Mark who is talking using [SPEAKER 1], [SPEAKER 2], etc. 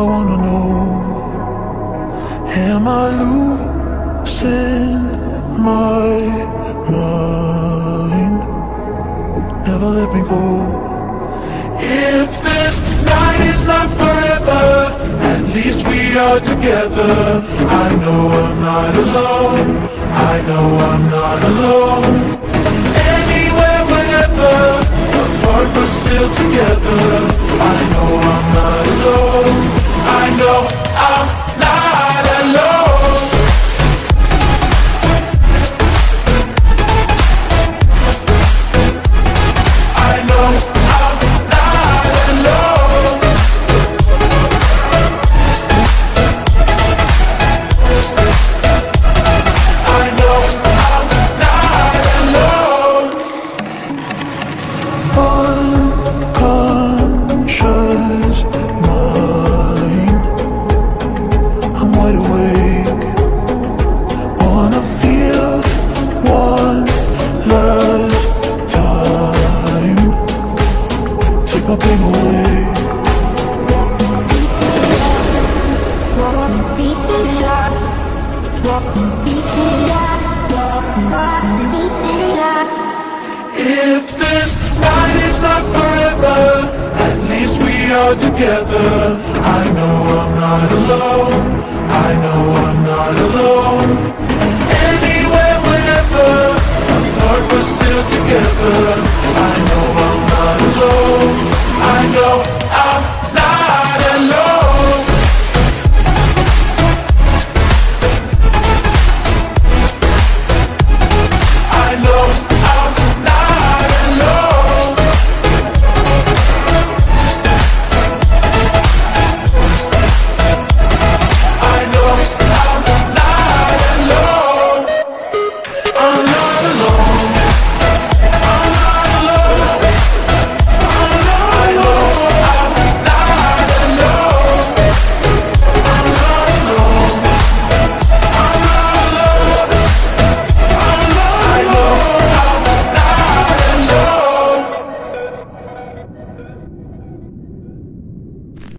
[SPEAKER 1] I wanna know Am I losing my mind? Never let me go. If this night is not forever At least we are together. I know I'm not alone. I know I'm not alone. Anywhere, whenever Apart but still together. If this night is not forever, at least we are together. I know I'm not alone. I know I'm not alone. Anywhere, whenever, apart we're still together. I know I'm not alone. I know.